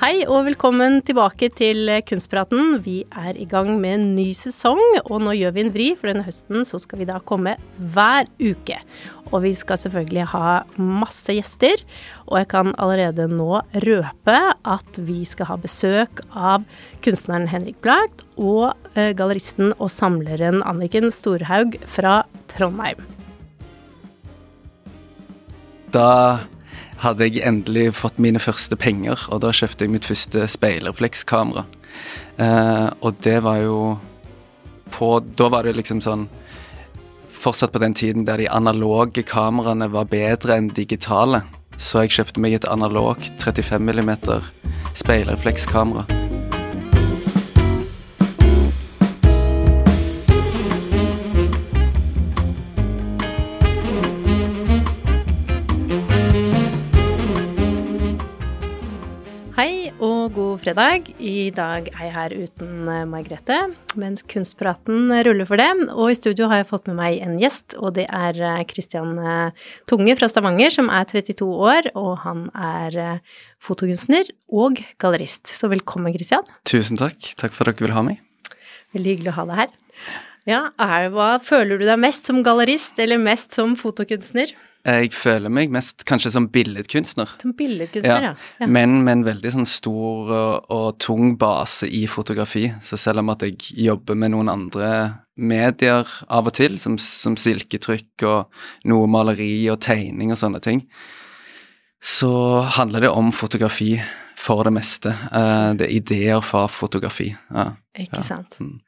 Hei og velkommen tilbake til Kunstpraten. Vi er i gang med en ny sesong, og nå gjør vi en vri, for denne høsten så skal vi da komme hver uke. Og vi skal selvfølgelig ha masse gjester, og jeg kan allerede nå røpe at vi skal ha besøk av kunstneren Henrik Blagt og eh, galleristen og samleren Anniken Storhaug fra Trondheim. Da hadde jeg endelig fått mine første penger, og da kjøpte jeg mitt første speilreflekskamera. Eh, og det var jo på Da var det liksom sånn Fortsatt på den tiden der de analoge kameraene var bedre enn digitale. Så jeg kjøpte meg et analogt 35 mm speilreflekskamera. Hei og god fredag. I dag er jeg her uten eh, Margrethe, mens kunstpraten ruller for det. Og i studio har jeg fått med meg en gjest, og det er Kristian Christian eh, Tunge fra Stavanger, som er 32 år, og han er eh, fotokunstner og gallerist. Så velkommen, Christian. Tusen takk. Takk for at dere vil ha meg. Veldig hyggelig å ha deg her. Ja, er, hva føler du deg mest som gallerist, eller mest som fotokunstner? Jeg føler meg mest kanskje som billedkunstner. Som billedkunstner, ja. ja. Men med en veldig sånn stor og, og tung base i fotografi. Så selv om at jeg jobber med noen andre medier av og til, som, som silketrykk og noe maleri og tegning og sånne ting, så handler det om fotografi for det meste. Eh, det er ideer fra fotografi. Ja. Ikke Ja. sant. Mm.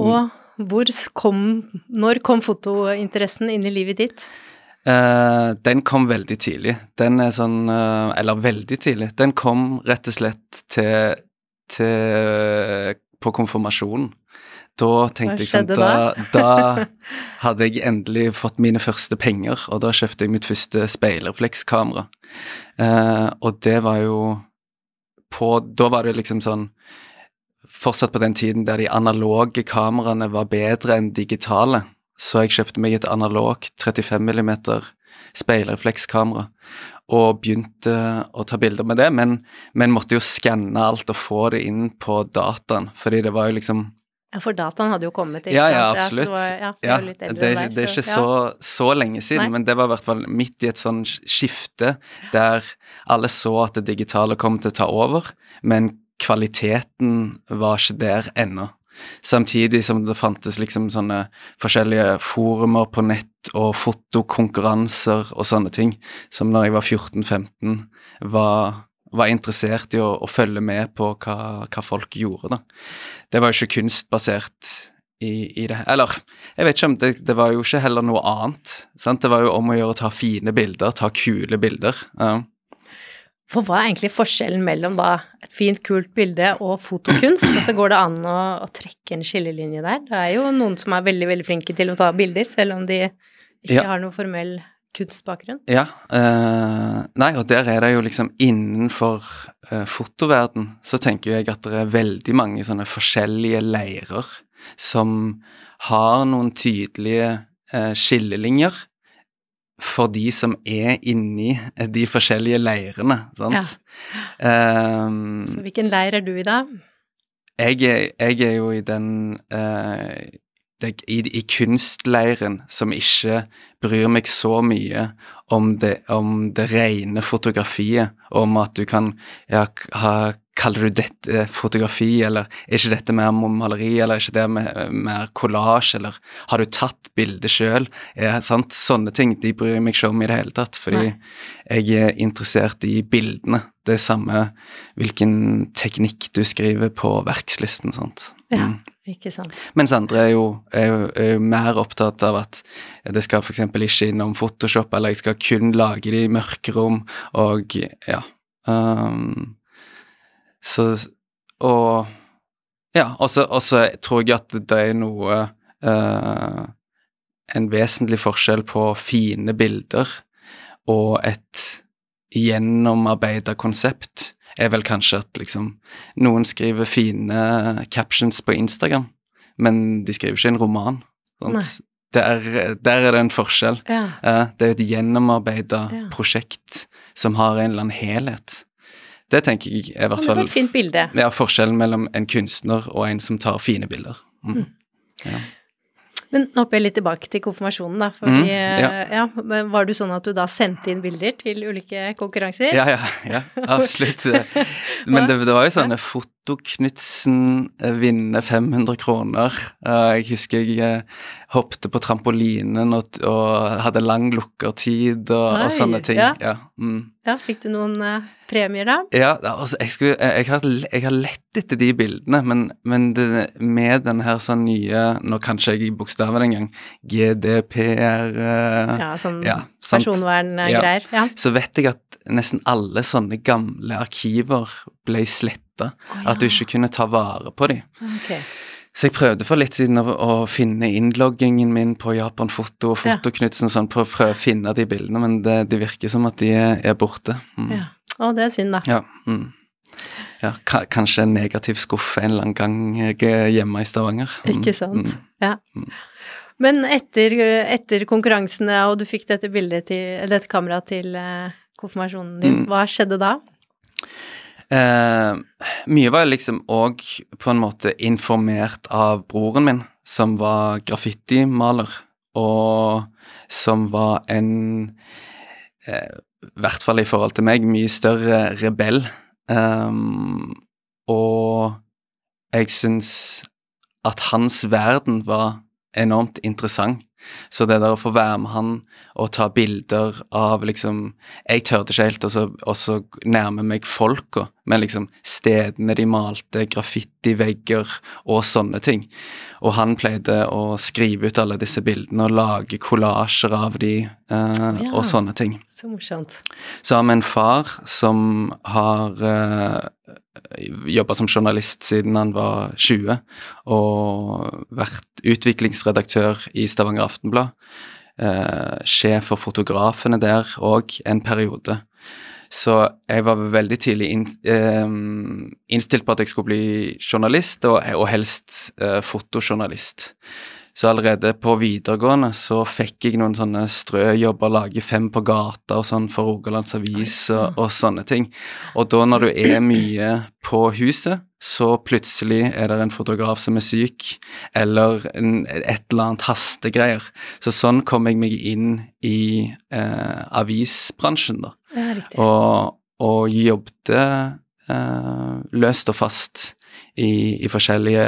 Og hvor kom, når kom fotointeressen inn i livet ditt? Eh, den kom veldig tidlig. Den er sånn uh, Eller veldig tidlig. Den kom rett og slett til, til På konfirmasjonen. Da tenkte jeg sånn da, da hadde jeg endelig fått mine første penger, og da kjøpte jeg mitt første speilreflekskamera. Eh, og det var jo på Da var det liksom sånn Fortsatt på den tiden der de analoge kameraene var bedre enn digitale. Så jeg kjøpte meg et analogt 35 mm speilreflekskamera og begynte å ta bilder med det, men, men måtte jo skanne alt og få det inn på dataen, fordi det var jo liksom Ja, for dataen hadde jo kommet. ikke Ja, ja, absolutt. Ja, det var, ja, det, Ja, det, det er ikke så, så lenge siden, Nei. men det var i hvert fall midt i et sånn skifte der alle så at det digitale kom til å ta over, men kvaliteten var ikke der ennå. Samtidig som det fantes liksom sånne forskjellige forumer på nett og fotokonkurranser og sånne ting, som når jeg var 14-15 var, var interessert i å, å følge med på hva, hva folk gjorde, da. Det var jo ikke kunstbasert i, i det. Eller, jeg vet ikke om det, det var jo ikke heller noe annet. Sant? Det var jo om å gjøre å ta fine bilder, ta kule bilder. Ja. For hva er egentlig forskjellen mellom da et fint, kult bilde og fotokunst? Altså går det an å, å trekke en skillelinje der? Det er jo noen som er veldig, veldig flinke til å ta bilder, selv om de ikke Ja. har noen formell kunstbakgrunn. Ja. eh, nei, og der er det jo liksom innenfor uh, fotoverden så tenker jeg at det er veldig mange sånne forskjellige leirer som har noen tydelige eh, skillelinjer for de som er inni de forskjellige leirene, sant. Ehm, Så hvilken leir er du i da? jeg, er, jeg er jo i den uh, i, I kunstleiren som ikke bryr meg så mye om det, om det rene fotografiet, om at du kan ja, ha Kaller du dette fotografi, eller er ikke dette mer maleri, eller er ikke det mer, mer collage, eller har du tatt bildet sjøl? Ja? Sånne ting de bryr meg ikke om i det hele tatt, fordi Nei. jeg er interessert i bildene. Det er samme hvilken teknikk du skriver på verkslisten, sant. Ja. Mm. Ikke sant. Mens andre er jo, er er jo mer opptatt av at det skal f.eks. ikke innom Photoshop, eller jeg skal kun lage det i mørkerom, og ja. Um, så Og ja, og så tror jeg at det er noe uh, En vesentlig forskjell på fine bilder og et gjennomarbeida konsept er vel kanskje at liksom Noen skriver fine captions på Instagram, men de skriver ikke en roman. Der, der, er det en forskjell. Ja. Det er et gjennomarbeida Ja. prosjekt som har en eller annen helhet. Det tenker jeg er i hvert fall ja, forskjellen mellom en kunstner og en som tar fine bilder. Mm. Ja. Men nå hopper jeg litt tilbake til konfirmasjonen, da. For Mm, ja. ja. Var du sånn at du da sendte inn bilder til ulike konkurranser? Ja, ja, ja, absolutt. Men det, det var jo sånne Foto-Knutsen eh, vinner 500 kroner. Eh, Jeg husker jeg eh, hoppet på trampolinen og, og hadde lang lukkertid og, Oi, og sånne ting. ja. Ja, mm. Ja, Fikk du noen premier da? ja altså, jeg, skulle, jeg, har, jeg har lett etter de bildene, men, men det, med den her sånn nye Nå kanskje jeg i bokstaven engang. GDPR eh, Ja, sånn ja, personverngreier. Ja. så vet jeg at nesten alle sånne gamle arkiver ble sletta. At du ikke kunne ta vare på dem. Okay. Så jeg prøvde for litt siden å, å finne innloggingen min på Japan Foto og Ja. og sånn, på å prøve å finne de bildene, men det, det virker som at de er, er borte. Mm. Ja. Å, det er synd, da. Ja. Mm. ja kanskje en negativ skuff en eller annen gang jeg er hjemme i Stavanger. Mm. Ikke sant. Mm. Ja. Men etter, etter konkurransene, og du fikk dette bildet til, dette kameraet til eh, konfirmasjonen din, Mm. hva skjedde da? Eh, mye var liksom òg på en måte informert av broren min, som var graffitimaler, og som var en eh, I hvert fall i forhold til meg, mye større rebell. Um, og jeg syns at hans verden var enormt interessant. Så det der å få være med han og ta bilder av liksom Jeg tørde ikke helt og så- å så nærme meg folka, men liksom stedene de malte, graffitivegger og sånne ting. Og han pleide å skrive ut alle disse bildene og lage kollasjer av de eh, Ja. og sånne ting. Så morsomt. Så har vi en far som har uh, jobba som journalist siden han var 20, og vært utviklingsredaktør i Stavanger Aftenblad. eh, sjef for fotografene der òg en periode. Så jeg var veldig tidlig inn, eh, innstilt på at jeg skulle bli journalist, og, og helst eh, fotojournalist. Så allerede på videregående så fikk jeg noen sånne strøjobber, lage fem på gata og sånn for Rogalands Avis og, og sånne ting. Og da når du er mye på huset, så plutselig er det en fotograf som er syk, eller en, et eller annet hastegreier. Så sånn kom jeg meg inn i eh, avisbransjen, da. Og, og jobbet eh, løst og fast i, i forskjellige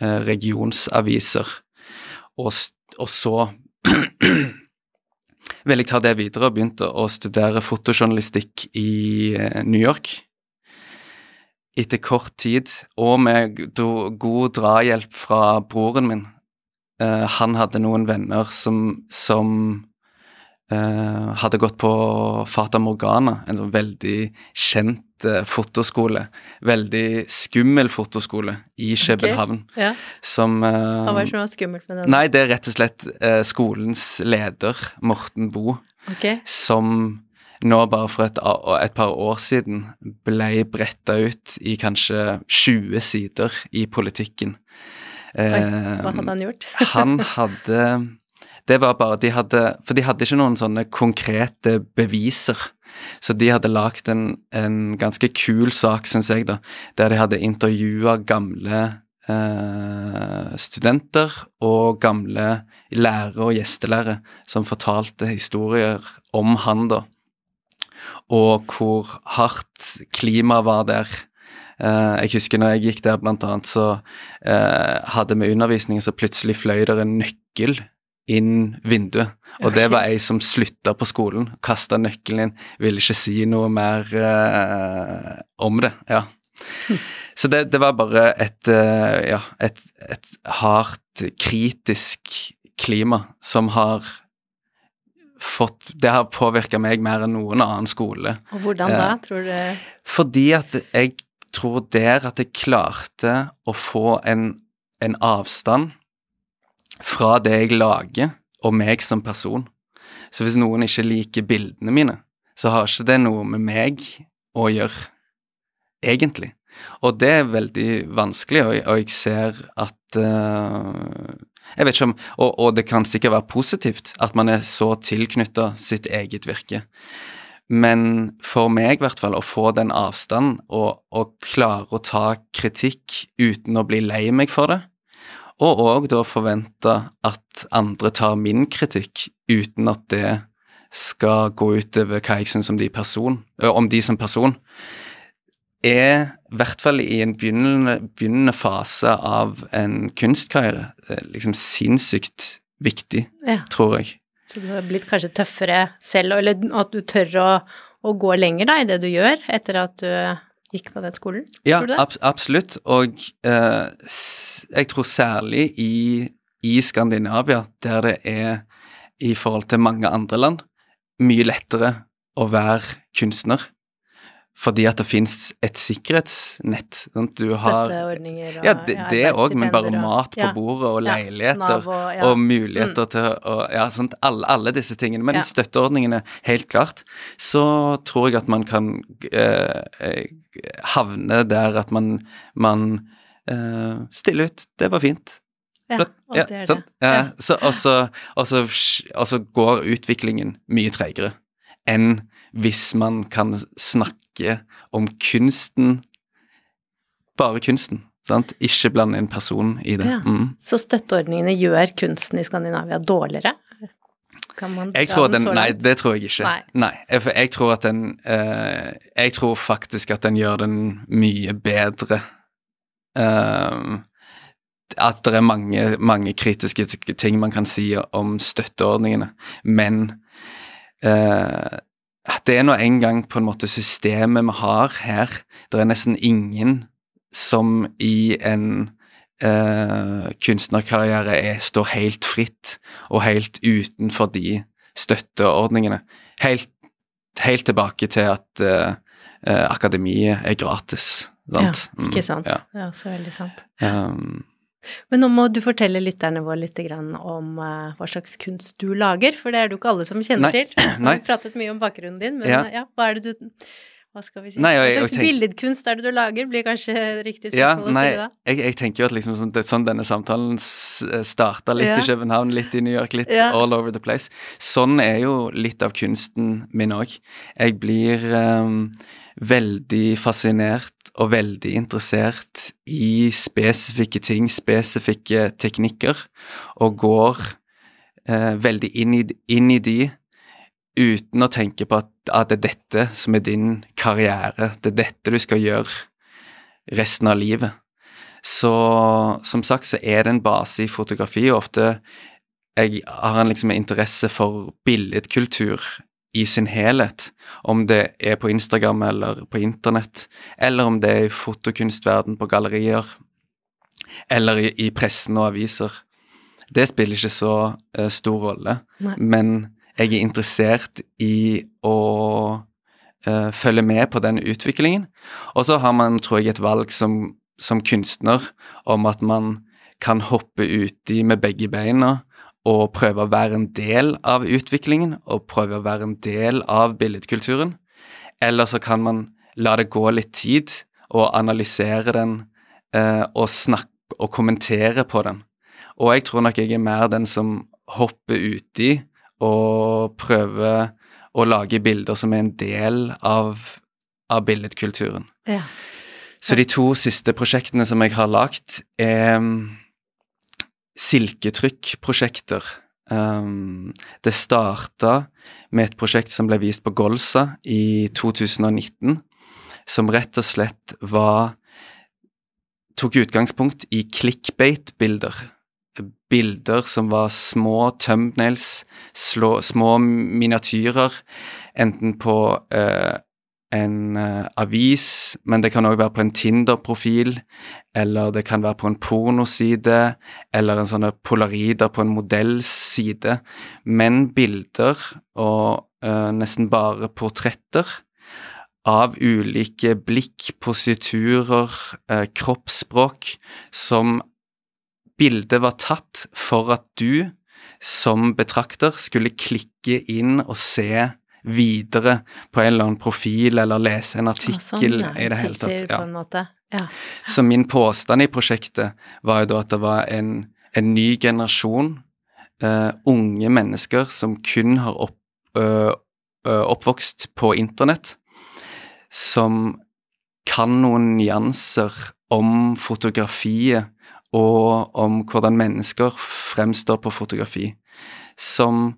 eh, regionsaviser. Og, og så ville jeg ta det videre og begynte å studere fotojournalistikk i eh, New York. Etter kort tid, og med god drahjelp fra broren min. Eh, han hadde noen venner som, som hadde gått på Fata Morgana, en sånn veldig kjent eh, fotoskole. Veldig skummel fotoskole i København. Ja. Som eh, Hva var det som var skummelt med den? Nei, det er rett og slett eh, skolens leder, Morten Boe, okay. som nå bare for et, et par år siden ble bretta ut i kanskje 20 sider i politikken. Oi, Eh, hva hadde han gjort? han hadde Det var bare De hadde For de hadde ikke noen sånne konkrete beviser. Så de hadde lagd en, en ganske kul sak, syns jeg, da, der de hadde intervjua gamle eh, studenter og gamle lærere og gjestelærere som fortalte historier om han, da. Og hvor hardt klimaet var der. Eh, jeg husker når jeg gikk der, blant annet, så eh, hadde vi undervisning, så plutselig fløy der en nøkkel inn vinduet. Og det var ei som slutta på skolen, kasta nøkkelen inn, ville ikke si noe mer uh, om det. Ja. Så det, det, var bare et, uh, ja, et, et hardt, kritisk klima som har fått Det har påvirka meg mer enn noen annen skole. Og hvordan da, uh, tror du? Fordi at jeg tror der at jeg klarte å få en, en avstand fra det jeg lager, og meg som person. Så hvis noen ikke liker bildene mine, så har ikke det noe med meg å gjøre, egentlig. Og det er veldig vanskelig, og, og jeg ser at uh, Jeg vet ikke om og, og, det kan sikkert være positivt at man er så tilknytta sitt eget virke. Men for meg, i hvert fall, å få den avstanden og, og klare å ta kritikk uten å bli lei meg for det, og òg da forvente at andre tar min kritikk uten at det skal gå utover hva jeg syns om, om de som person, er i hvert fall i en begynnende, begynnende fase av en kunstkarriere liksom sinnssykt viktig, ja. tror jeg. Så du har blitt kanskje tøffere selv, eller at du tør å, å gå lenger da, i det du gjør, etter at du gikk på den skolen? Ja, ab absolutt. Og eh, jeg tror særlig i, i, Skandinavia, der det er i forhold til mange andre land mye lettere å være kunstner fordi at det fins et sikkerhetsnett. Sant? Du Støtteordninger og Ja, det, det òg, men bare mat på bordet og leiligheter og, ja. og, muligheter mm. til å Ja, sant, alle, alle, disse tingene. Men støtteordningene, helt klart, så tror jeg at man kan eh, eh havne der at man, man eh, stiller ut. Det var fint. Ja, og det er det. Ja. Så, og så går utviklingen mye tregere enn hvis man kan snakke om kunsten, bare kunsten. Sant? Ikke blande inn person i det. Ja. Mm. Så støtteordningene gjør kunsten i Skandinavia dårligere? Kan man jeg tror den, Nei, det tror jeg ikke. Nei. nei jeg, jeg, tror at den uh, Jeg tror faktisk at den gjør den mye bedre. Uh, at det er mange, mange, kritiske ting man kan si om støtteordningene, men uh, det er nå engang på en måte systemet vi har her. Det er nesten ingen som i en eh, kunstnerkarriere er, står helt fritt og helt utenfor de støtteordningene. Helt, helt tilbake til at eh, eh akademiet er gratis. Sant? Ja, ikke sant. Mm, ja. Det er også veldig sant. Um, men nå må du fortelle lytterne våre litt om uh, hva slags kunst du lager, for det er det jo ikke alle som kjenner Nei. til. Vi har pratet mye om bakgrunnen din, men ja. ja. hva er det du hva skal vi si? Nei, jeg, Hva slags tenk... billedkunst er det du lager, blir kanskje riktig spørsmål ja, nei, å stille da? Jeg, jeg, tenker jo at liksom sånn, det, sånn denne samtalen eh, starta litt ja. i København, litt i New York, litt ja. all over the place. Sånn er jo litt av kunsten min òg. Jeg blir um, veldig fascinert og veldig interessert i spesifikke ting, spesifikke teknikker, og går eh, veldig inn i, inn i, de uten å tenke på at, at, det er dette som er din karriere, det er dette du skal gjøre resten av livet. Så som sagt så er det en base i fotografi, og ofte jeg har en liksom interesse for billedkultur i sin helhet, om det er på Instagram eller på internett, eller om det er i fotokunstverden på gallerier, eller i, i pressen og aviser. Det spiller ikke så uh, stor rolle, Nei. men jeg er interessert i å uh, følge med på den utviklingen. Og så har man, tror jeg, et valg som, som kunstner om at man kan hoppe uti med begge beina og prøve å være en del av utviklingen og prøve å være en del av billedkulturen. Eller så kan man la det gå litt tid og analysere den eh, og snakke og kommentere på den. Og jeg tror nok jeg er mer den som hopper uti og prøver å lage bilder som er en del av, av billedkulturen. Ja. Så de to siste prosjektene som jeg har lagt, er silketrykkprosjekter. Um, det starta med et prosjekt som ble vist på Golsa i 2019, som rett og slett var Tok utgangspunkt i clickbait-bilder. Bilder som var små thumbnails, slå, små miniatyrer, enten på uh, en uh, avis, men det kan òg være på en Tinder-profil, eller det kan være på en pornoside, eller en sånn polarider på en modellside. Men bilder, og uh, nesten bare portretter, av ulike blikk, positurer, uh, kroppsspråk, som bildet var tatt for at du som betrakter skulle klikke inn og se videre på en eller annen profil eller lese en artikkel sånn, ja. i det hele tatt. Ja. Ja. Så min påstand i prosjektet var jo da at det var en, en ny generasjon uh, unge mennesker som kun har opp, uh, oppvokst på internett, som kan noen nyanser om fotografiet og om hvordan mennesker fremstår på fotografi, som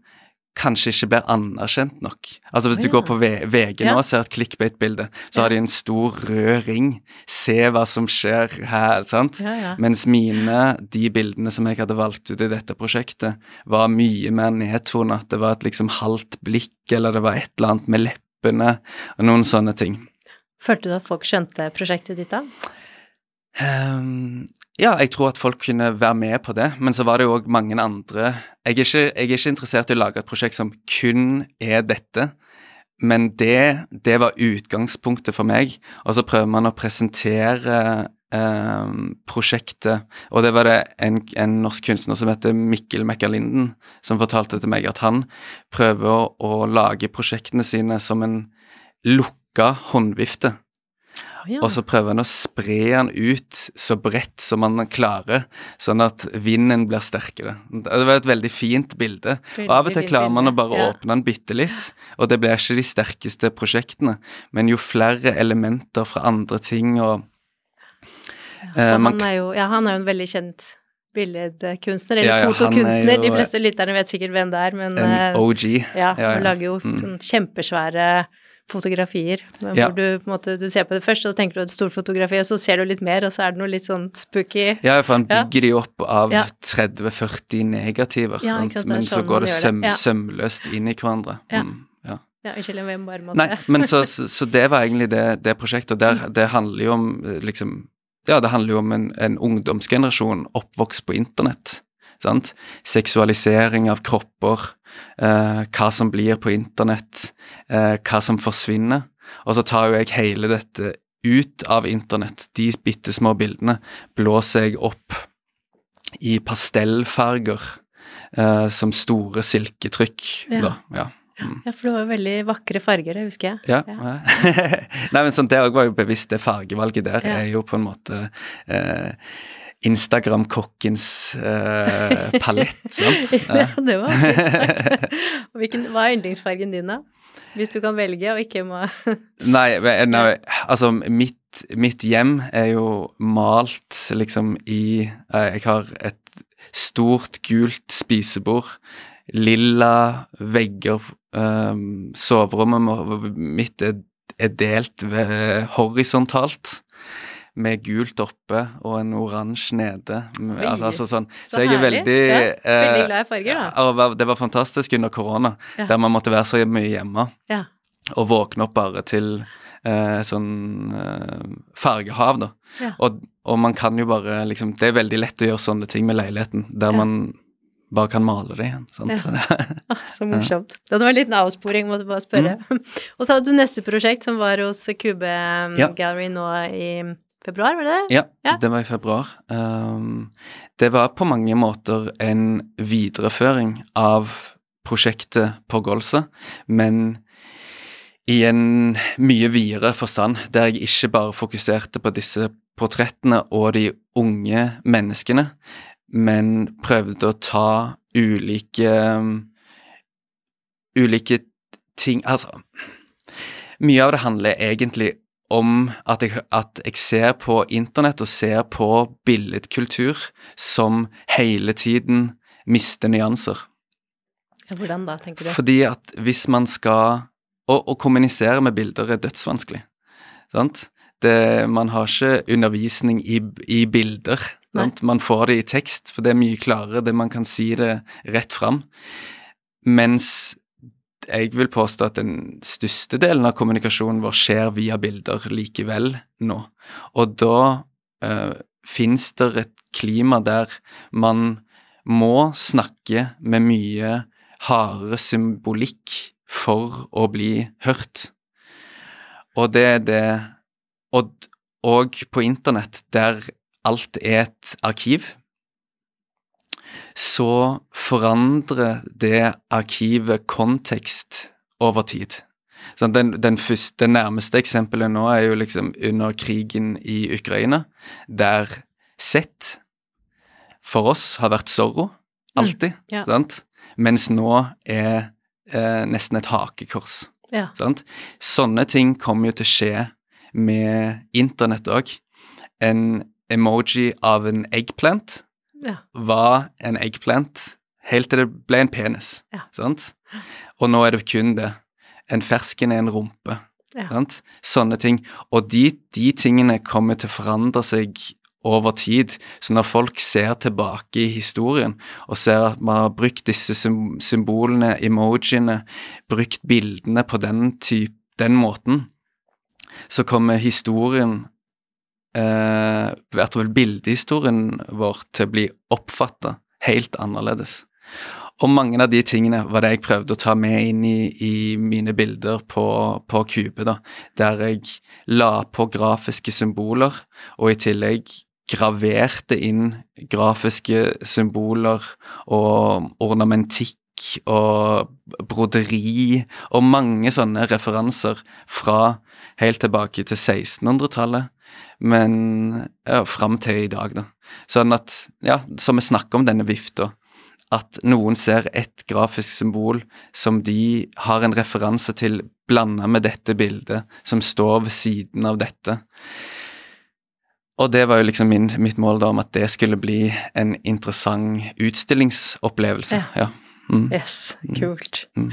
kanskje ikke blir anerkjent nok. Altså Hvis oh, ja. du går på VG nå og ser et clickbait-bilde, så ja. har de en stor rød ring. Se hva som skjer her. sant? Ja, Mens mine, de bildene som jeg hadde valgt ut i dette prosjektet, var mye mer nedtonet. Det var et liksom halvt blikk, eller det var et eller annet med leppene, og noen sånne ting. Følte du at folk skjønte prosjektet ditt da? Um, ja, jeg tror at folk kunne være med på det, men så var det jo òg mange andre jeg er, ikke, jeg er, ikke, interessert i å lage et prosjekt som kun er dette, men det, det var utgangspunktet for meg. Og så prøver man å presentere eh, prosjektet, og det var det en, en, norsk kunstner som heter Mikkel Mekkalinden, som fortalte til meg at han prøver å, å lage prosjektene sine som en lukka håndvifte ja. og så prøver han å spre han ut så bredt som han klarer, sånn at vinden blir sterkere. Det var et veldig fint bilde. Veldig, og Av og til klarer man å bare ja. åpne den bitte litt, og det blir ikke de sterkeste prosjektene, men jo flere elementer fra andre ting og ja, eh, man, han, er jo, ja, han er jo en veldig kjent billedkunstner, eller ja, ja, fotokunstner. De fleste lytterne vet sikkert hvem det er, men En eh, OG. Ja, han lager jo mm. sånn kjempesvære fotografier. Hvor ja. du på en måte, du ser på det først, og så tenker du et stort fotografi, og så ser du litt mer, og så er det noe litt sånn spooky. Ja, for han bygger ja. de opp av ja. 30-40 negativer, men så går det, søm, sømløst inn i hverandre. Ja. Mm, ja. unnskyld, jeg må bare måtte Nei, men så, så, så, det var egentlig det, det prosjektet, og der, det handler jo om liksom Ja, det handler jo om en, en ungdomsgenerasjon oppvokst på internett. Sant? Seksualisering av kropper, eh, hva som blir på internett, eh, hva som forsvinner. Og så tar jo jeg hele dette ut av internett. De bitte små bildene blåser jeg opp i pastellfarger eh, som store silketrykk. Ja. Da. ja. Mm. Ja, for det var jo veldig vakre farger, det husker jeg. Ja. ja. Nei, men sånn, Det var jo bevisst, det fargevalget der ja. er jo på en måte eh, Instagram-kokkens uh, palett, sant? Ja. det var fint sagt. hva er yndlingsfargen din, da? Hvis du kan velge og ikke må nei, nei, altså mitt, mitt, hjem er jo malt liksom i uh, Jeg har et stort, gult spisebord. Lilla vegger. Um, soverommet mitt er, er delt ved, horisontalt med gult oppe og en oransje nede. Altså, altså, sånn. Så, så jeg er veldig ja, Veldig glad i farger, da. Eh, det var fantastisk under korona, ja. der man måtte være så mye hjemme. Ja. Og våkne opp bare til eh, sånn eh, fargehav, da. Og, og, man kan jo bare liksom Det er veldig lett å gjøre sånne ting med leiligheten, der man bare kan male det igjen. sant? Ja. Ah, så morsomt. Det var en liten avsporing, måtte bare spørre. Mm. og så hadde du neste prosjekt, som var hos Cube Gallery nå i Februar, var det det? Ja, ja, det var i februar. Um, det var på mange måter en videreføring av prosjektet på Golset, men i en mye videre forstand, der jeg ikke bare fokuserte på disse portrettene og de unge menneskene, men prøvde å ta ulike ulike ting Altså Mye av det handler egentlig om at jeg, at jeg, ser på internett og ser på billedkultur som hele tiden mister nyanser. Hvordan da, tenker du? Fordi at hvis man skal Å, å kommunisere med bilder er dødsvanskelig. Sant? Det, man har ikke undervisning i, i bilder. Man får det i tekst, for det er mye klarere, det man kan si det rett fram. Mens jeg vil påstå at den største delen av kommunikasjonen vår skjer via bilder likevel nå. Og da uh, fins det et klima der man må snakke med mye hardere symbolikk for å bli hørt. Og det er det Og, og på internett, der alt er et arkiv, så forandrer det arkivet kontekst over tid. Sånn, den, den, første, den, nærmeste eksempelet nå er jo liksom under krigen i Ukraina, der Z for oss har vært Zorro. Mm, alltid. Mm, ja. Mens nå er eh, nesten et hakekors. Ja. Sånne ting kommer jo til å skje med internett òg. En emoji av en eggplant ja. var en eggplant helt til det ble en penis. Ja. Sant? Og nå er det kun det. En fersken er en rumpe. Ja. Sant? Sånne ting. Og de, de tingene kommer til å forandre seg over tid. Så når folk ser tilbake i historien og ser at man har brukt disse symbolene, emojiene, brukt bildene på den, type, den måten, så kommer historien eh, fall bildehistorien vår til å bli oppfatta helt annerledes. Og mange av de tingene var det jeg prøvde å ta med inn i, i mine bilder på, på Kube, da, der jeg la på grafiske symboler, og i tillegg graverte inn grafiske symboler og ornamentikk og broderi og mange sånne referanser fra helt tilbake til 1600-tallet men ja, fram til i dag, da. Sånn at, ja, som vi snakker om denne vifta, at noen ser et grafisk symbol som de har en referanse til, blanda med dette bildet, som står ved siden av dette. Og det var jo liksom min, mitt mål da om at det skulle bli en interessant utstillingsopplevelse. Ja. ja. Mm. Yes, kult. Mm.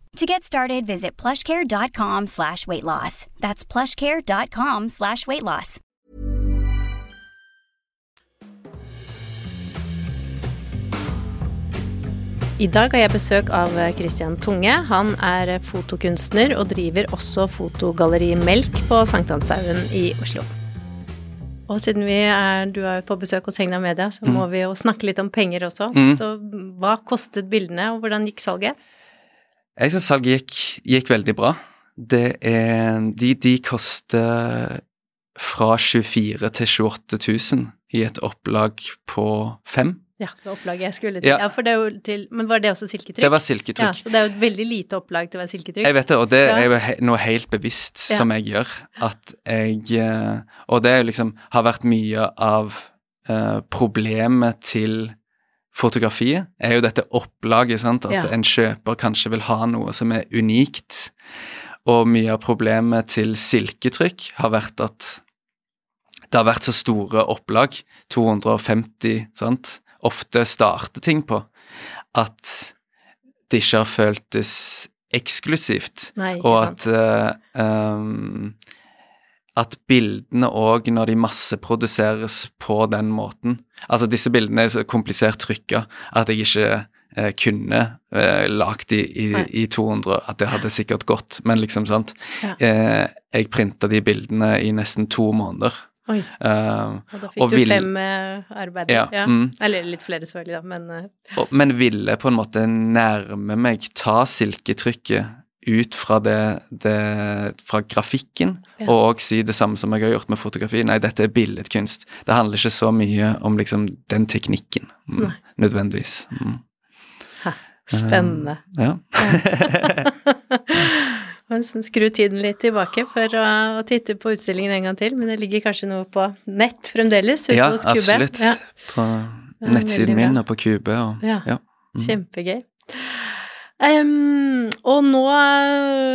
To get started, visit plushcare.com slash weight loss. That's plushcare.com slash weight loss. I dag har jeg besøk av Christian Tunge. Han er fotokunstner og driver også fotogalleri Melk på Sankthanshaugen i Oslo. Og siden er, du er på besøk hos Hegna Media, så mm. må vi jo snakke litt om penger også. Mm. Så hva kostet bildene, og hvordan gikk salget? Jeg syns salget gikk, gikk, veldig bra. Det er De, de koster fra 24 til 28 000 i et opplag på fem. Ja, det var opplaget jeg skulle til. Ja. ja for det er jo til, men var det også silketrykk? Det var silketrykk. Ja, Så det er jo et veldig lite opplag til å være silketrykk. Jeg vet det, og det er jo noe helt bevisst som jeg gjør. At jeg eh, Og det er jo liksom har vært mye av uh, problemet til fotografiet, er jo dette opplaget. sant? At ja. en kjøper kanskje vil ha noe som er unikt. Og mye av problemet til silketrykk har vært at det har vært så store opplag, 250, sant, ofte starter ting på, at det ikke har føltes eksklusivt. Nei, og at uh, um, at bildene òg, når de masseproduseres på den måten Altså, disse bildene er så komplisert trykka at jeg ikke eh, kunne eh, lagd de i, i, 200, at det hadde sikkert gått, men liksom, sant ja. eh, Jeg printa de bildene i nesten to måneder. Oi. Uh, og da fikk og du vil, fem uh, arbeider. Ja, ja. Mm, Eller litt flere, selvfølgelig, da, men uh. og, Men ville på en måte nærme meg ta silketrykket ut fra det, det fra grafikken, Ja. og også si det samme som jeg har gjort med fotografi. Nei, dette er billedkunst. Det handler ikke så mye om liksom den teknikken, mm, nødvendigvis. Mm. Ha, Spennende. Ja. Skru tiden litt tilbake for å titte på utstillingen en gang til, men det ligger kanskje noe på nett fremdeles ute ja, hos Kube? absolutt. Ja, På nettsiden min og på Kube. Og, Ja. ja. Mm. kjempegøy. Em, og nå,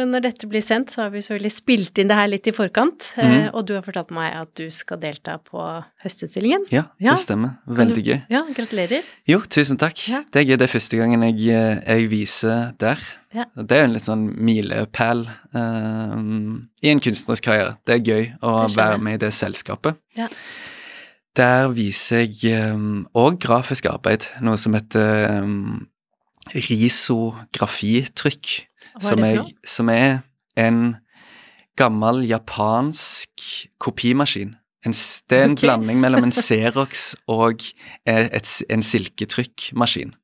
når dette blir sendt, så har vi selvfølgelig spilt inn det her litt i forkant, eh, Mhm. og du har fortalt meg at du skal delta på høstutstillingen. ja, Ja. det stemmer. Veldig gøy. Ja, gratulerer. Jo, tusen takk. Ja. Det er gøy. Det er første gangen jeg, eh, jeg viser der. Ja. Det er jo en litt sånn milepæl eh, i en kunstnerisk karriere. Det er gøy å være med i det selskapet. Ja. Der viser jeg òg grafisk arbeid, noe som heter um, risografitrykk. Som er, som er en gammel japansk kopimaskin. En, det er en okay. blanding mellom en Xerox og et, en silketrykkmaskin.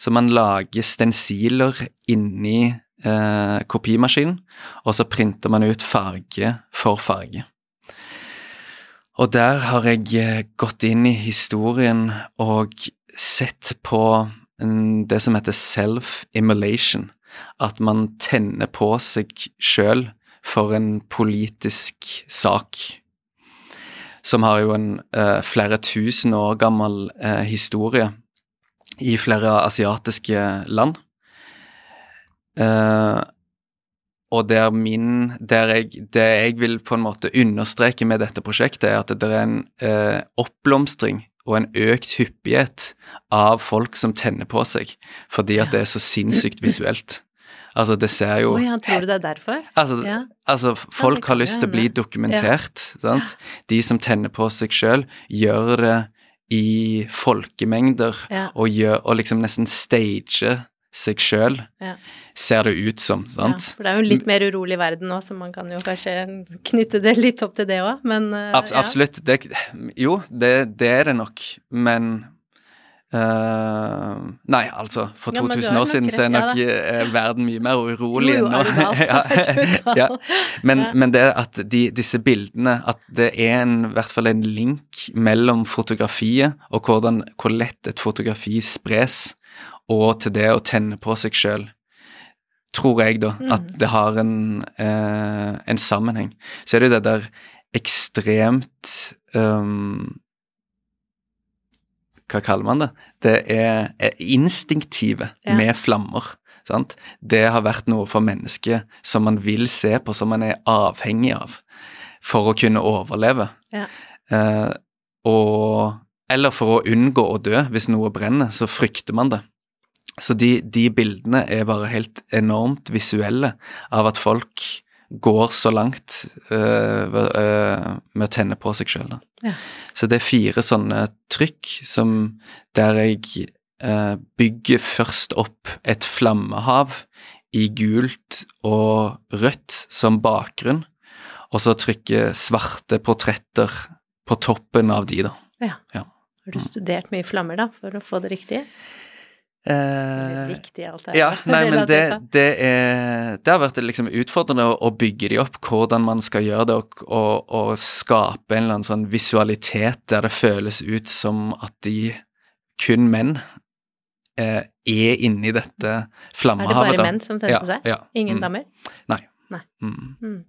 Så man lager stensiler inni eh, kopimaskinen, og så printer man ut farge for farge. Og der har jeg eh, gått inn i historien og sett på det som heter self-immolation. At man tenner på seg sjøl for en politisk sak. Som har jo en eh, flere tusen år gammel eh, historie i flere asiatiske land. Eh, og der min der jeg, Det jeg vil på en måte understreke med dette prosjektet, er at det er en eh, oppblomstring og en økt hyppighet av folk som tenner på seg, fordi at det er så sinnssykt visuelt. Altså, det ser jo Oi, ja, tror du det er derfor? Altså, Ja. altså folk har lyst til å bli dokumentert, sant? De som tenner på seg sjøl, gjør det i folkemengder og, gjør, og liksom nesten stager seg sjøl, Ja. ser det ut som, Ja, for det er jo en litt mer urolig verden nå, så man kan jo kanskje knytte det litt opp til det òg, men eh, Abs ja. absolutt. Det, jo, det, det er det nok, men uh, Nei, altså, for Ja, men du 2000 har år siden så er nok eh, verden mye mer urolig enn nå. Men, men det at de, disse bildene At det er en, i hvert fall en link mellom fotografiet og hvordan, hvor lett et fotografi spres, og til det å tenne på seg sjøl, tror jeg, da, Mm. at det har en, eh, en sammenheng. Så er det jo det der ekstremt um, Hva kaller man det? Det er, er instinktive Ja. med flammer. Sant? Det har vært noe for mennesket som man vil se på, som man er avhengig av for å kunne overleve. Ja. Eh, og, eller for å unngå å dø. Hvis noe brenner, så frykter man det. Så de, de bildene er bare helt enormt visuelle av at folk går så langt øh, øh, med å tenne på seg sjøl. Ja. Så det er fire sånne trykk som der jeg øh, bygger først opp et flammehav i gult og rødt som bakgrunn, og så trykker svarte portretter på toppen av de, da. Ja. Ja. Har du studert mye flammer, da, for å få det riktige? Eller Eh, riktig, alt det Ja, nei, men det, det er Det har vært liksom utfordrende å, bygge de opp, hvordan man skal gjøre det, og, og, og skape en eller annen sånn visualitet der det føles ut som at de kun menn eh, er inni dette flammehavet. Er det bare da. menn som tenner på seg? ja. Ingen Mm. damer? Mm. Mm.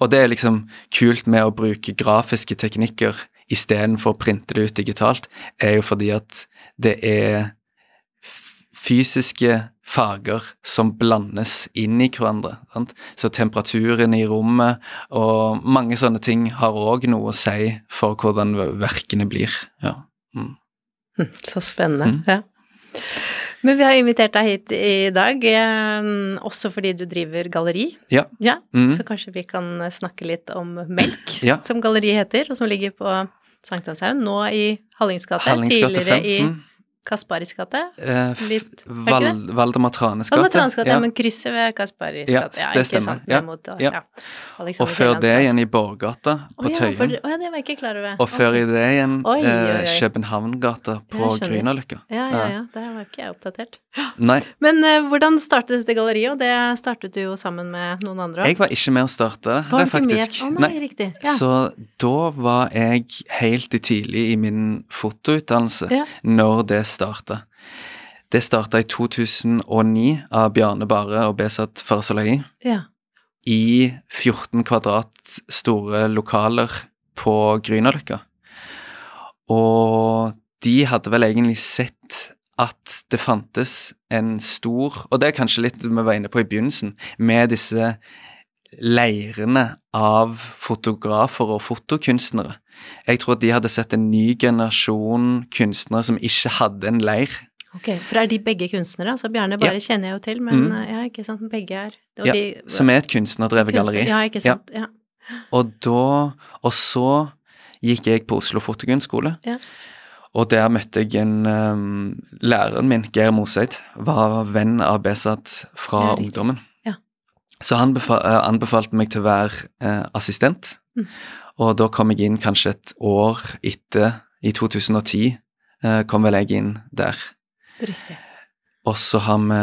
Og det er liksom kult med å bruke grafiske teknikker istedenfor å printe det ut digitalt, er jo fordi at det er fysiske farger som blandes inn i hverandre. Sant? Så temperaturen i rommet og mange sånne ting har òg noe å si for hvordan verkene blir. Ja. Mm. Hm, Så spennende. Mm. Ja. Men vi har invitert deg hit i dag, eh, også fordi du driver galleri. Ja. Ja, Mm. Så kanskje vi kan snakke litt om Melk, Ja. som galleriet heter, og som ligger på Sankthanshaugen, nå i Hallingsgate. Hallingsgate tidligere 5. i Mm. Kasparis gate. Eh, Litt- det? Valdemar Tranes gate. Ja. men krysset ved Kasparis Ja, gate. det ikke stemmer. Ja, mot, ja. ja. Og før det igjen i Borggata Å på ja, for- Tøyen. Å ja, det var jeg ikke klar over. Og før i det igjen eh. Københavngata på. Grünerløkka. Ja, ja, ja. Der var ikke jeg oppdatert. Nei, Men uh, hvordan startet dette galleriet? Og det startet du jo sammen med noen andre. jeg var ikke med å starte det. Var det med? faktisk. Å nei, riktig. Ja. Så da var jeg helt i tidlig i min fotoutdannelse Ja. når det starta. Det starta i 2009 av Bjarne Bare og Besat Farsalahi. ja. i 14 kvadrat store lokaler på Grünerløkka. Og de hadde vel egentlig sett at det fantes en stor Og det er kanskje litt vi var inne på i begynnelsen, med disse leirene av fotografer og fotokunstnere. Jeg tror at de hadde sett en ny generasjon kunstnere som ikke hadde en leir. Ok, For er de begge kunstnere? Altså Bjarne bare Ja. kjenner jeg jo til, men Mm. ja, ikke sant, begge er Ja, de- som er et kunstnerdrevet galleri. Ja, ikke sant. Ja. Og da Og så gikk jeg på Oslo fotokunstskole. Ja. Og der møtte jeg en um, Læreren min, Geir Moseid, var venn av Besat fra Ja, ungdommen. Ja. Så han befa eh, anbefalte meg til å være uh, assistent. Mm. Og da kom jeg inn kanskje et år etter, i 2010, uh, kom vel jeg inn der. Riktig. Og så har vi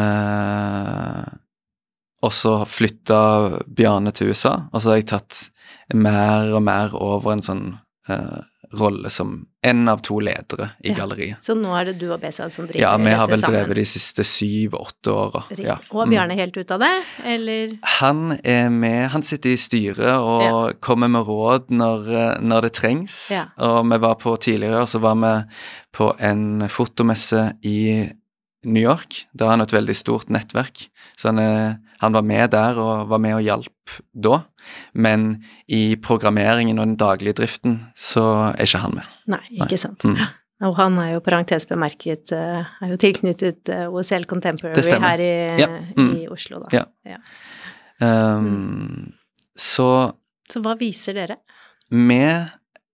Og så flytta Bjarne til USA, og så har jeg tatt mer og mer over en sånn eh, rolle som en av to ledere i Ja. galleriet. Så nå er det du og Besad som driver Ja, vi har vel dette sammen? drevet de siste syv-åtte åra. Ja. Og er Mm. Helt ute av det, eller? Han er med, han sitter i styret og kommer med råd når, eh, når det trengs. Ja. Og vi var på tidligere, så var vi på en fotomesse i New York. Da har han et veldig stort nettverk, så han, er, han var med der og var med og hjalp da. Men i programmeringen og den daglige driften så er ikke han med. Nei, ikke sant. Mm. Og han er jo parentes bemerket eh, er jo tilknyttet eh, OSL Contemporary her i, Ja, mm. i Oslo, da. Ja. Ja. Um, Så Så hva viser dere?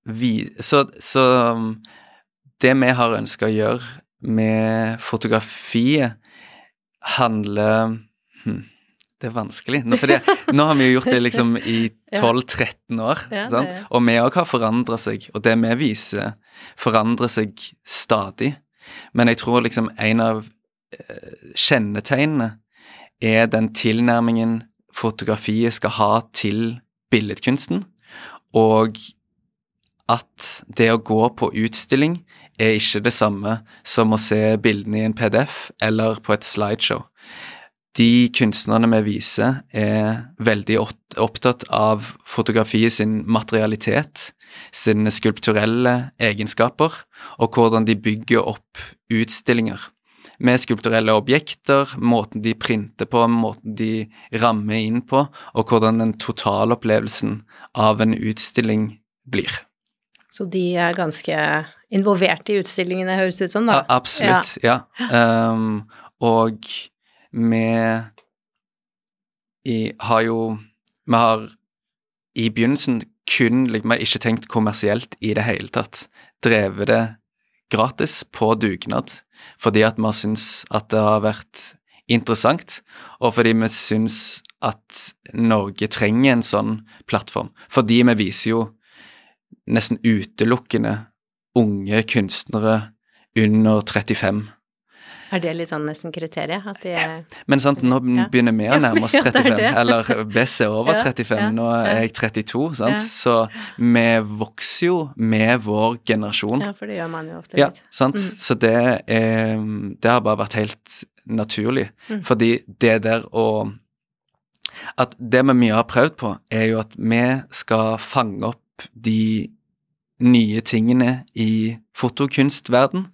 vi så, så um, det vi har ønska å gjøre med fotografiet, handler hm, Det er vanskelig. Nå, fordi, nå har vi jo gjort det liksom i 12-13 år, Ja, det sant? og vi òg har forandra seg. Og det vi viser, forandrer seg stadig. Men jeg tror liksom en av eh, kjennetegnene er den tilnærmingen fotografiet skal ha til billedkunsten, og at det å gå på utstilling er ikke det samme som å se bildene i en PDF eller på et slideshow. De kunstnerne vi viser, er veldig opptatt av fotografiet sin materialitet, sine skulpturelle egenskaper, og hvordan de bygger opp utstillinger. Med skulpturelle objekter, måten de printer på, måten de rammer inn på, og hvordan den totalopplevelsen av en utstilling blir. Så de er ganske involvert i utstillingene, høres det ut som, da. Ja, absolutt, ja. Um, og vi i, har jo Vi har i begynnelsen kun liksom, Vi har ikke tenkt kommersielt i det hele tatt. Drevet det gratis på dugnad fordi at vi har syntes at det har vært interessant, og fordi vi syns at Norge trenger en sånn plattform. Fordi vi viser jo nesten utelukkende unge kunstnere under 35. Er det litt sånn nesten kriteriet? At de er Men sant, nå begynner vi å nærme oss Ja, det er 35, eller Bess er over 35, nå er jeg 32, sant, så vi vokser jo med vår generasjon. Ja, for det gjør man jo ofte Ja, sant, Mm. så det er Det har bare vært helt naturlig, Mm. fordi det der å At det vi mye har prøvd på, er jo at vi skal fange opp de nye tingene i fotokunstverden,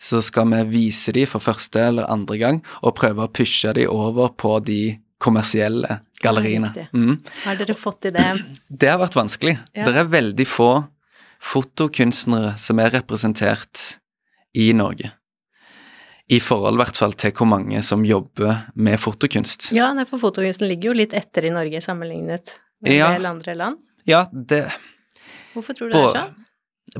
så skal vi vise de for første eller andre gang, og prøve å pushe de over på de kommersielle galleriene. Mm. Har dere fått til det? Det har vært vanskelig. Ja. Det er veldig få fotokunstnere som er representert i Norge. I forhold i hvert fall til hvor mange som jobber med fotokunst. Ja, for fotokunsten ligger jo litt etter i Norge sammenlignet med Ja. en del andre land. Ja, det Hvorfor tror du det er sånn?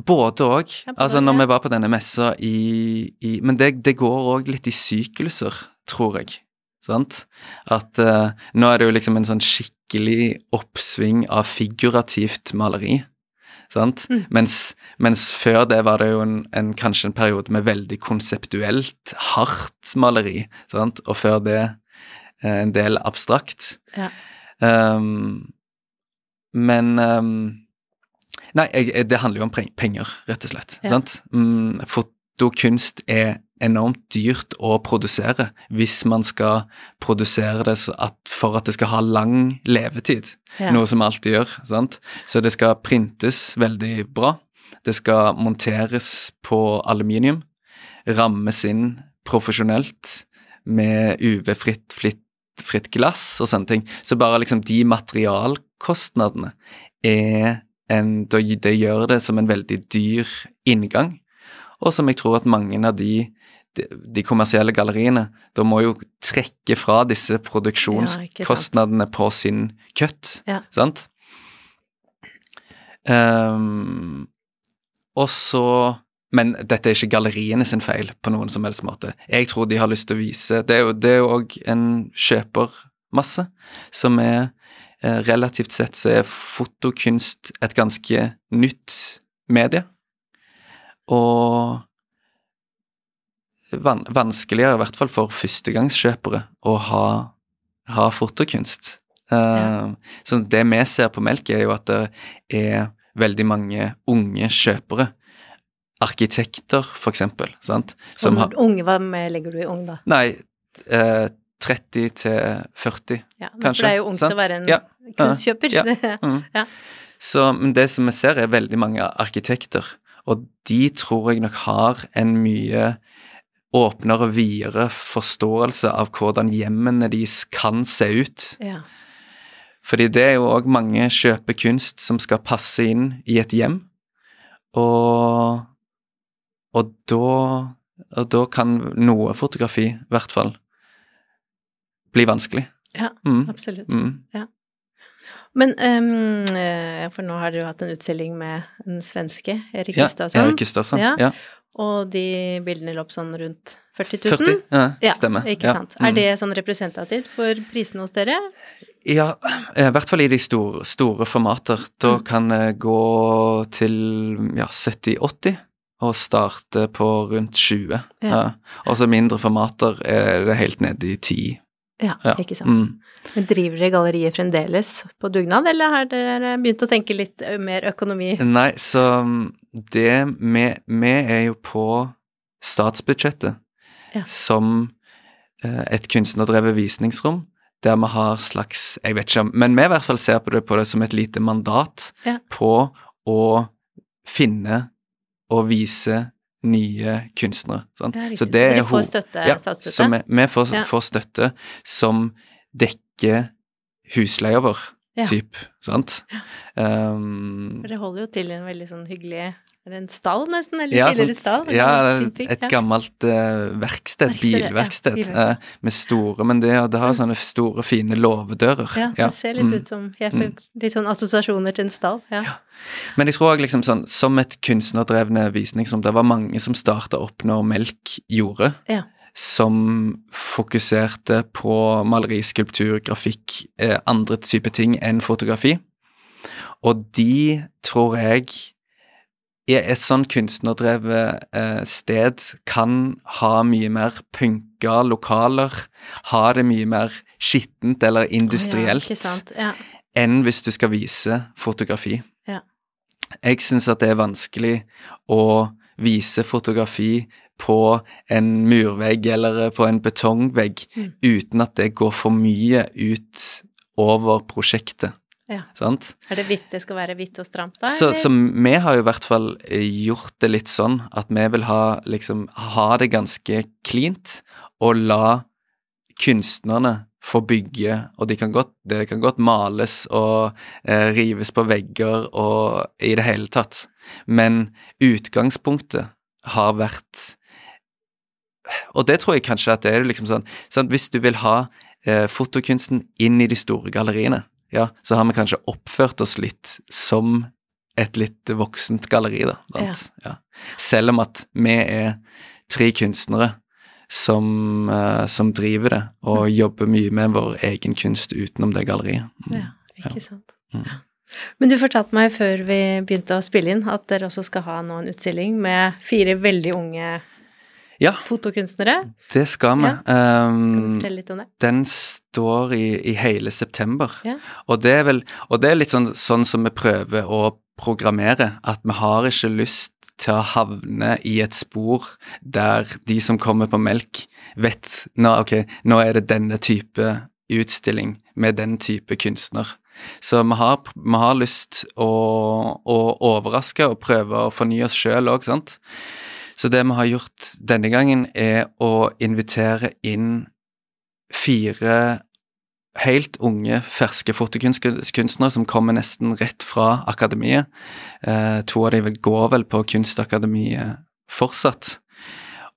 Både òg. Altså, når vi var på denne messa i, i Men det, det går òg litt i sykluser, tror jeg. Sant? At uh, nå er det jo liksom en sånn skikkelig oppsving av figurativt maleri. Sant? Mens, mens før det var det jo en, en, kanskje en periode med veldig konseptuelt, hardt maleri. Sant? Og før det eh, en del abstrakt. Ja. Um, men um, Nei, jeg, jeg- det handler jo om penger, rett og slett. Ja. Sant? Mm, fotokunst er enormt dyrt å produsere hvis man skal produsere det så at, for at det skal ha lang levetid. Ja. Noe som alltid gjør. sant? Så det skal printes veldig bra. Det skal monteres på aluminium. Rammes inn profesjonelt med UV-fritt fritt, fritt glass og sånne ting. Så bare liksom de materialkostnadene er en Det gjør det som en veldig dyr inngang, og som jeg tror at mange av de de, de kommersielle galleriene da må jo trekke fra disse produksjonskostnadene på sin cut, Ja. sant? Um, og så Men dette er ikke galleriene sin feil på noen som helst måte. Jeg tror de har lyst til å vise Det er jo òg en kjøpermasse som er Relativt sett så er fotokunst et ganske nytt medie. Og van vanskeligere, i hvert fall for førstegangskjøpere, å ha, ha fotokunst. Eh, Så det vi ser på Melk, er jo at det er veldig mange unge kjøpere. Arkitekter, for eksempel, sant? Som har Unge, hva med legger du i ung, da? Nei, uh, 30 til 40, Ja, kanskje. For det er jo ungt sant? å være en Ja. Kunstkjøper. Ja. Mm. Ja. Så men det som vi ser, er veldig mange arkitekter, og de tror jeg nok har en mye åpnere og videre forståelse av hvordan hjemmene deres kan se ut. ja. Fordi det er jo òg mange kjøper kunst som skal passe inn i et hjem, og, og da og da kan noe fotografi, i hvert fall, bli vanskelig. Ja, Mm. absolutt. Mm. Men eh, For nå har jo hatt en utstilling med en svenske, Erik Ja, Erik Gustavsson. Ja. Ja. Og de bildene lå opp sånn rundt 40 000? 40? Ja, Ja, stemmer. Ikke Ja. sant. Er Mm. det sånn representativt for prisene hos dere? Ja, eh, i hvert fall i de store, store formater. Da Mm. kan det gå til ja, 70-80 og starte på rundt 20. Ja. Ja. Og så mindre formater er det helt nede i 10. Ja, Ja. ikke sant. Mm. Men driver dere galleriet fremdeles på dugnad, eller har dere begynt å tenke litt mer økonomi? Nei, så mm, det vi, vi er jo på statsbudsjettet Ja. som eh, et kunstnerdrevet visningsrom, der vi har slags Jeg vet ikke om Men vi i hvert fall ser på det, på det som et lite mandat Ja. på å finne og vise nye kunstnere. Sant? Ja, så det Så dere er ho- får støtte, ja, statsstøtte? Så vi, vi får, Ja. får støtte som dekker husleia vår, Ja. typ. Sant? Um, For det holder jo til en veldig sånn hyggelig Er det en stall, nesten? Eller ja, tidligere sånt- stall? ja, et ja. gammelt uh, verksted, Verksted, ja, bilverksted, bilverksted. eh, med store Men det, det har sånne store, fine låvedører. Ja, det ser litt mm. ut som jeg får Litt sånn assosiasjoner til en stall. Ja. Men jeg tror også liksom sånn, som et kunstnerdrevne visningsrom, det var mange som starta opp når Melk gjorde, Ja. som fokuserte på maleri, skulptur, grafikk, eh, andre typer ting enn fotografi. Og de tror jeg et sånn kunstnerdrevet eh, sted kan ha mye mer punka lokaler, ha det mye mer skittent eller industrielt oh, ja, Ja. enn hvis du skal vise fotografi. Ja. Jeg syns at det er vanskelig å vise fotografi på en murvegg eller på en betongvegg Mm. uten at det går for mye ut over prosjektet. Ja. Sant? Er det hvitt det skal være hvitt og stramt, da? Så, så vi har jo i hvert fall eh, gjort det litt sånn at vi vil ha, liksom, ha det ganske cleant og la kunstnerne få bygge, og de kan godt, det kan godt males og eh, rives på vegger og i det hele tatt. Men utgangspunktet har vært Og det tror jeg kanskje at det er liksom sånn, sånn Hvis du vil ha eh, fotokunsten inn i de store galleriene, ja, så har vi kanskje oppført oss litt som et litt voksent galleri, da. Ja. Selv om at vi er tre kunstnere som, uh, som driver det, og jobber mye med vår egen kunst utenom det galleriet. Mm. Ja, ikke sant. Mm. Men du fortalte meg før vi begynte å spille inn, at dere også skal ha nå en utstilling med fire veldig unge Ja, fotokunstnere. det skal vi. Ja. Um, den står i, i hele september. Ja. Og det er vel Og det er litt sånn, sånn som vi prøver å programmere, at vi har ikke lyst til å havne i et spor der de som kommer på melk, vet nå, ok, nå er det denne type utstilling med den type kunstner. Så vi har, vi har lyst å, å overraske og prøve å fornye oss sjøl òg, sant. Så det vi har gjort denne gangen, er å invitere inn fire helt unge, ferske fotokunstnere som kommer nesten rett fra akademiet. Eh, to av dem går vel på Kunstakademiet fortsatt.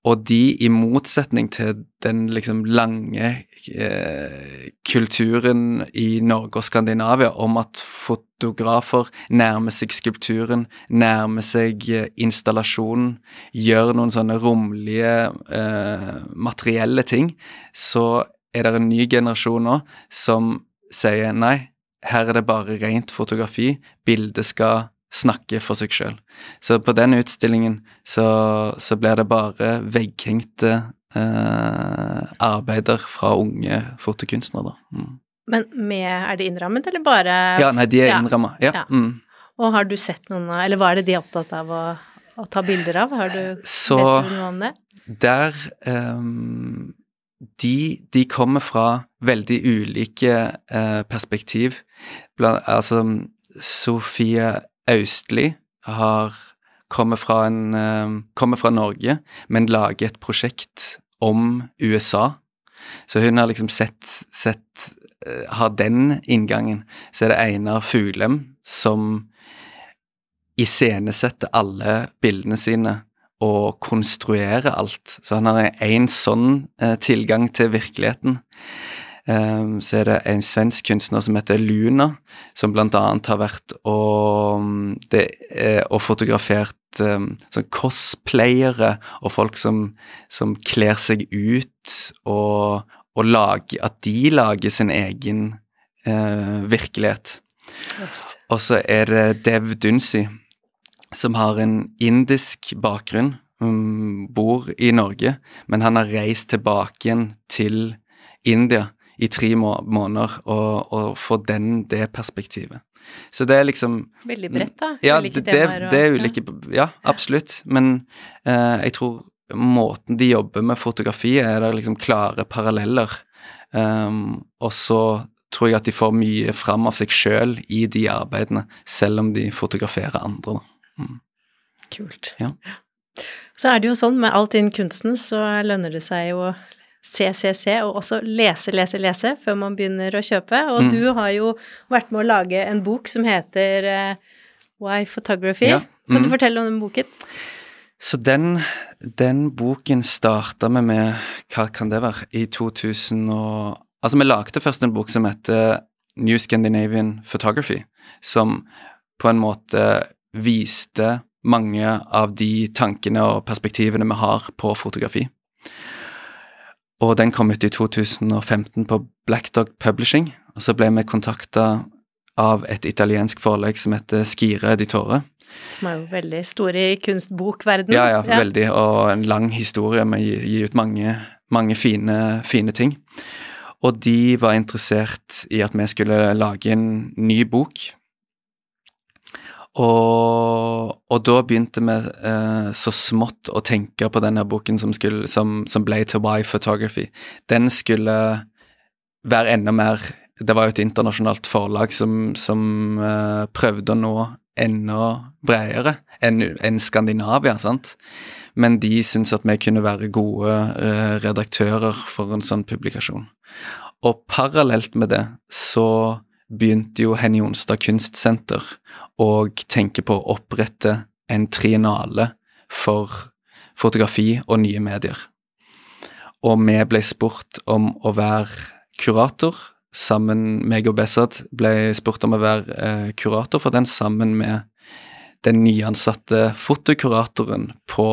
Og de, i motsetning til den liksom lange eh, kulturen i Norge og Skandinavia om at fotografer nærmer seg skulpturen, nærmer seg eh, installasjonen, gjør noen sånne romlige eh, materielle ting, så er det en ny generasjon nå som sier nei, her er det bare rent fotografi, bildet skal snakke for seg sjøl. Så på den utstillingen så, så blir det bare vegghengte eh, arbeider fra unge fotokunstnere, da. Mm. Men med, er det innrammet, eller bare Ja, nei, de er Ja. innramma. Ja. Ja. Mm. Og har du sett noen av Eller hva er det de er opptatt av å, å ta bilder av? Har du, Så- vet du noe om det? Der um, de, de kommer fra veldig ulike uh, perspektiv. Blant, altså, Sofie Austli har kommer fra, en, eh, kommer fra Norge, men lager et prosjekt om USA. Så hun har liksom sett, sett eh, Har den inngangen. Så er det Einar Fuglem som iscenesetter alle bildene sine og konstruerer alt. Så han har en sånn eh, tilgang til virkeligheten. Um, så er det en svensk kunstner som heter Luna, som annet har vært og, mm, det, og fotografert sånn cosplayere og folk som, som kler seg ut, og, og lager, at de lager sin egen eh, virkelighet. Yes. Og så er det Dev Dunsi, som har en indisk bakgrunn, um, bor i Norge, men han har reist tilbake igjen til India i tre må måneder og, og få den, det perspektivet. Så det er liksom Veldig bredt, da. ja, Ulike det, temaer og- det er ulike Ja, absolutt. Men eh, jeg tror måten de jobber med fotografi, er det liksom klare paralleller. Um, og så tror jeg at de får mye fram av seg sjøl i de arbeidene, selv om de fotograferer andre. Da. Kult. Ja. Så er det jo sånn med alt innen kunsten, så lønner det seg jo å se, se, se, og også lese, lese, lese før man begynner å kjøpe. Og Mm. du har jo vært med å lage en bok som heter eh, Why Photography. Ja. Kan du Mm. fortelle om den boken? Så den, den boken starta vi med Hva kan det være? I 2000 og Altså, vi lagde først en bok som heter New Scandinavian Photography, som på en måte viste mange av de tankene og perspektivene vi har på fotografi. Og den kom ut i 2015 på Black Dog Publishing, og så ble vi kontakta av et italiensk forlag som heter Skire Editore. Som er jo veldig stor i kunstbokverdenen. Ja, ja, veldig, og en lang historie med å gi ut mange, mange fine, fine ting. Og de var interessert i at vi skulle lage en ny bok. Og, og da begynte vi eh, så smått å tenke på denne boken som, skulle, som, som ble til Why Photography. Den skulle være enda mer Det var jo et internasjonalt forlag som, som eh, prøvde å nå enda bredere enn en Skandinavia, sant. Men de syntes at vi kunne være gode eh, redaktører for en sånn publikasjon. Og parallelt med det så begynte jo Henny Jonstad Kunstsenter å tenke på å opprette en triennale for fotografi og nye medier. Og vi ble spurt om å være kurator. Sammen, meg og Bessad ble spurt om å være eh, kurator for den sammen med den nyansatte fotokuratoren på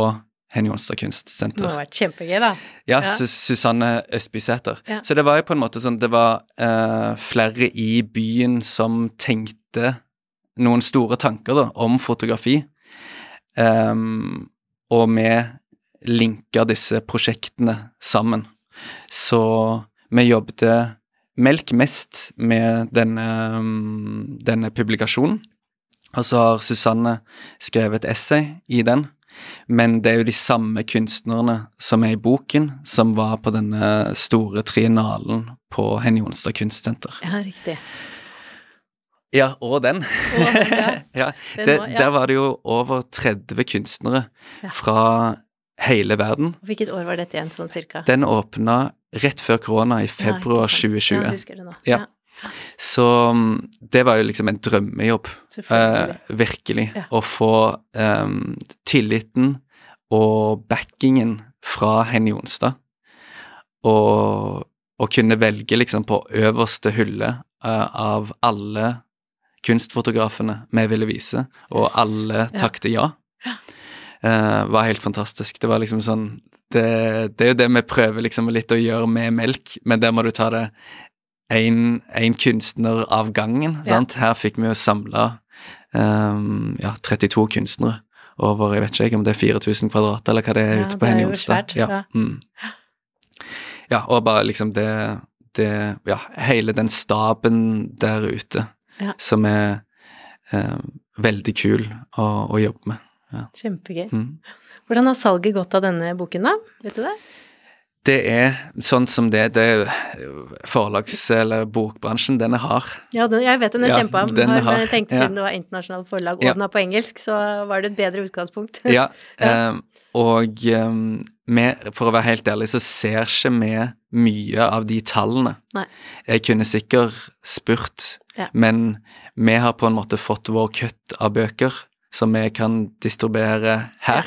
Henny Jonstad Det må ha vært kjempegøy, da. Ja, Ja. Sus- Susanne Østbysæter. Ja. Så det var jo på en måte sånn Det var eh, flere i byen som tenkte noen store tanker da, om fotografi, um, og vi linka disse prosjektene sammen. Så vi jobbet melk mest med denne, denne publikasjonen. Og så har Susanne skrevet et essay i den. Men det er jo de samme kunstnerne som er i boken, som var på denne store triennalen på Henny Jonstad kunstsenter. Ja, riktig. Ja, og den. Og ja. ja. Det, Den var- ja. Der var det jo over 30 kunstnere fra hele verden. Hvilket år var dette igjen, sånn cirka? Den åpna rett før korona, i februar ikke 2020. Ja, jeg husker det nå. Ja. Så mm, det var jo liksom en drømmejobb. Eh, virkelig. Ja. Å få eh, tilliten og backingen fra Henny Jonstad. Og, og kunne velge liksom på øverste hylle eh, av alle kunstfotografene vi ville vise, og Yes. alle Ja. takte ja. Eh, var helt fantastisk. Det var liksom sånn det, det er jo det vi prøver liksom litt å gjøre med melk, men der må du ta det én kunstner av gangen. Ja. sant? Her fikk vi jo samla ja, 32 kunstnere over jeg vet ikke om det er 4000 kvadrat, eller hva det er Ja, ute på Henny Jonstad. Ja, mm. ja, og bare liksom det, det Ja, hele den staben der ute Ja. som er um, veldig kul å, å jobbe med. Kjempegøy. Mm. Hvordan har salget gått av denne boken, da? Vet du det? Det er sånn som det, det forlags- eller bokbransjen, den er hard. Ja, den, jeg vet den er Ja, kjempa. den men har- jeg tenkte ja. siden det var internasjonalt forlag, og Ja. den er på engelsk, så var det et bedre utgangspunkt. Ja, eh, og um, med, for å være helt ærlig, så ser ikke vi mye av de tallene. Nei. Jeg kunne sikkert spurt, Ja. men vi har på en måte fått vår kutt av bøker som vi kan distribuere her,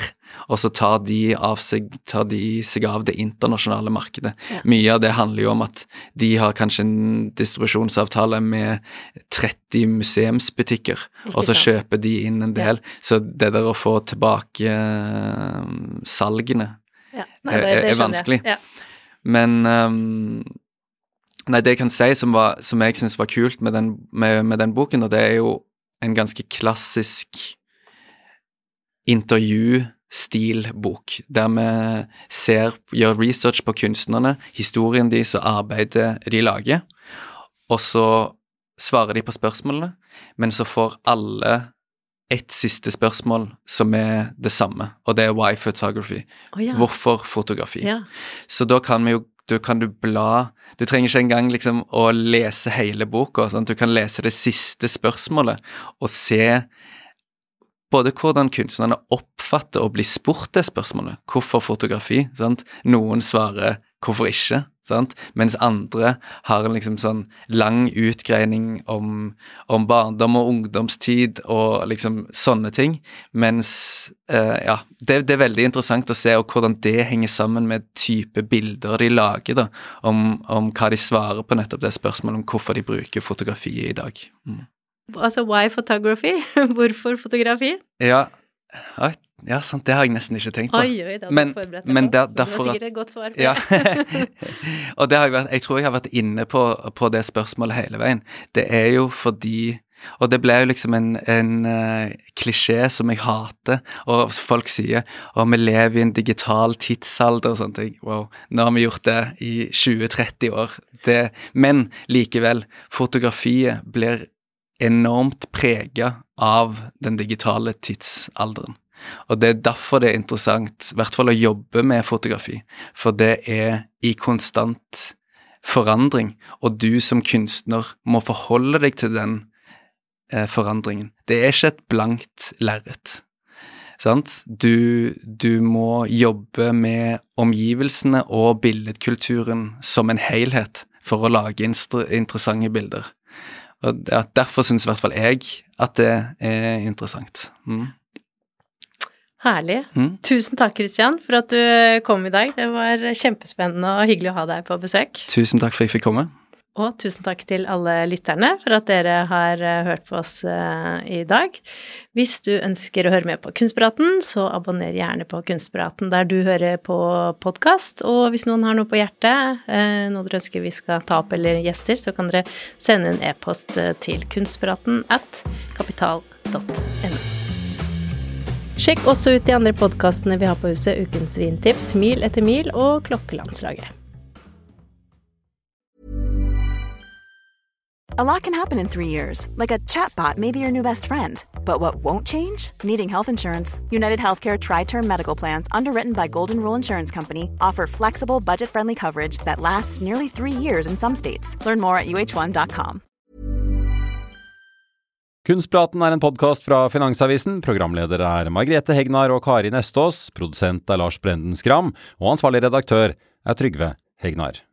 og så tar de, av seg, tar de seg av det internasjonale markedet. Ja. Mye av det handler jo om at de har kanskje en distribusjonsavtale med 30 museumsbutikker, og så kjøper de inn en del. Så det der å få tilbake eh, salgene Ja. Er- er skjønner jeg. vanskelig. Ja. Men um, Nei, det jeg kan si som, var, som jeg syns var kult med den, med, med den boken, og det er jo en ganske klassisk intervjustilbok, der vi ser, gjør research på kunstnerne, historien deres og arbeidet de lager, og så svarer de på spørsmålene, men så får alle ett siste spørsmål som er det samme, og det er why photography. Oh, ja. Hvorfor fotografi? Ja. Så da kan vi jo du kan du bla Du trenger ikke engang liksom å lese hele boka. Sant? Du kan lese det siste spørsmålet og se både hvordan kunstnerne oppfatter å bli spurt det spørsmålet. Hvorfor fotografi? Sant? Noen svarer hvorfor ikke? Sant? Mens andre har en liksom sånn lang utgreining om, om barndom og ungdomstid og liksom sånne ting. Mens eh, ja, det, det er veldig interessant å se hvordan det henger sammen med type bilder de lager, da, om, om hva de svarer på nettopp det spørsmålet om hvorfor de bruker fotografiet i dag. Mm. Altså why photography? Hvorfor fotografi? Ja, ja, sant, det har jeg nesten ikke tenkt på. Oi, oi, det Men- du forberedt deg på. det var sikkert et godt svar. Ja. og det har jeg vært Jeg tror jeg har vært inne på, på det spørsmålet hele veien. Det er jo fordi Og det ble jo liksom en, en uh, klisjé som jeg hater, og folk sier at vi lever i en digital tidsalder og sånne ting. Wow, nå har vi gjort det i 20-30 år. Det, men likevel, fotografiet blir enormt prega av den digitale tidsalderen. Og det er derfor det er interessant, i hvert fall å jobbe med fotografi, for det er i konstant forandring, og du som kunstner må forholde deg til den eh, forandringen. Det er ikke et blankt lerret. Sant? Du, du må jobbe med omgivelsene og billedkulturen som en helhet for å lage interessante bilder. Og Derfor syns i hvert fall jeg at det er interessant. Mm. Herlig. Mm. Tusen takk, Kristian, for at du kom i dag. Det var kjempespennende og hyggelig å ha deg på besøk. Tusen takk for at jeg fikk komme. Og tusen takk til alle lytterne for at dere har eh, hørt på oss eh, i dag. Hvis du ønsker å høre med på Kunstpraten, så abonner gjerne på Kunstpraten der du hører på podkast. Og hvis noen har noe på hjertet, eh, noe dere ønsker vi skal ta opp eller gjester, så kan dere sende en e-post til kunstpraten at kapital.no. Sjekk også ut de andre podkastene vi har på huset, Ukens vintips, Mil etter mil og Klokkelandslaget. A lot can happen in three years, like a chatbot may be your new best friend. But what won't change? Needing health insurance. United Healthcare Tri Term Medical Plans, underwritten by Golden Rule Insurance Company, offer flexible, budget friendly coverage that lasts nearly three years in some states. Learn more at uh1.com. Kunstpraten er en podkast fra Finansavisen. Programledere er Margrethe Hegnar og Kari Nestås. Produsent er Lars Brenden Skram. Og ansvarlig redaktør er Trygve Hegnar.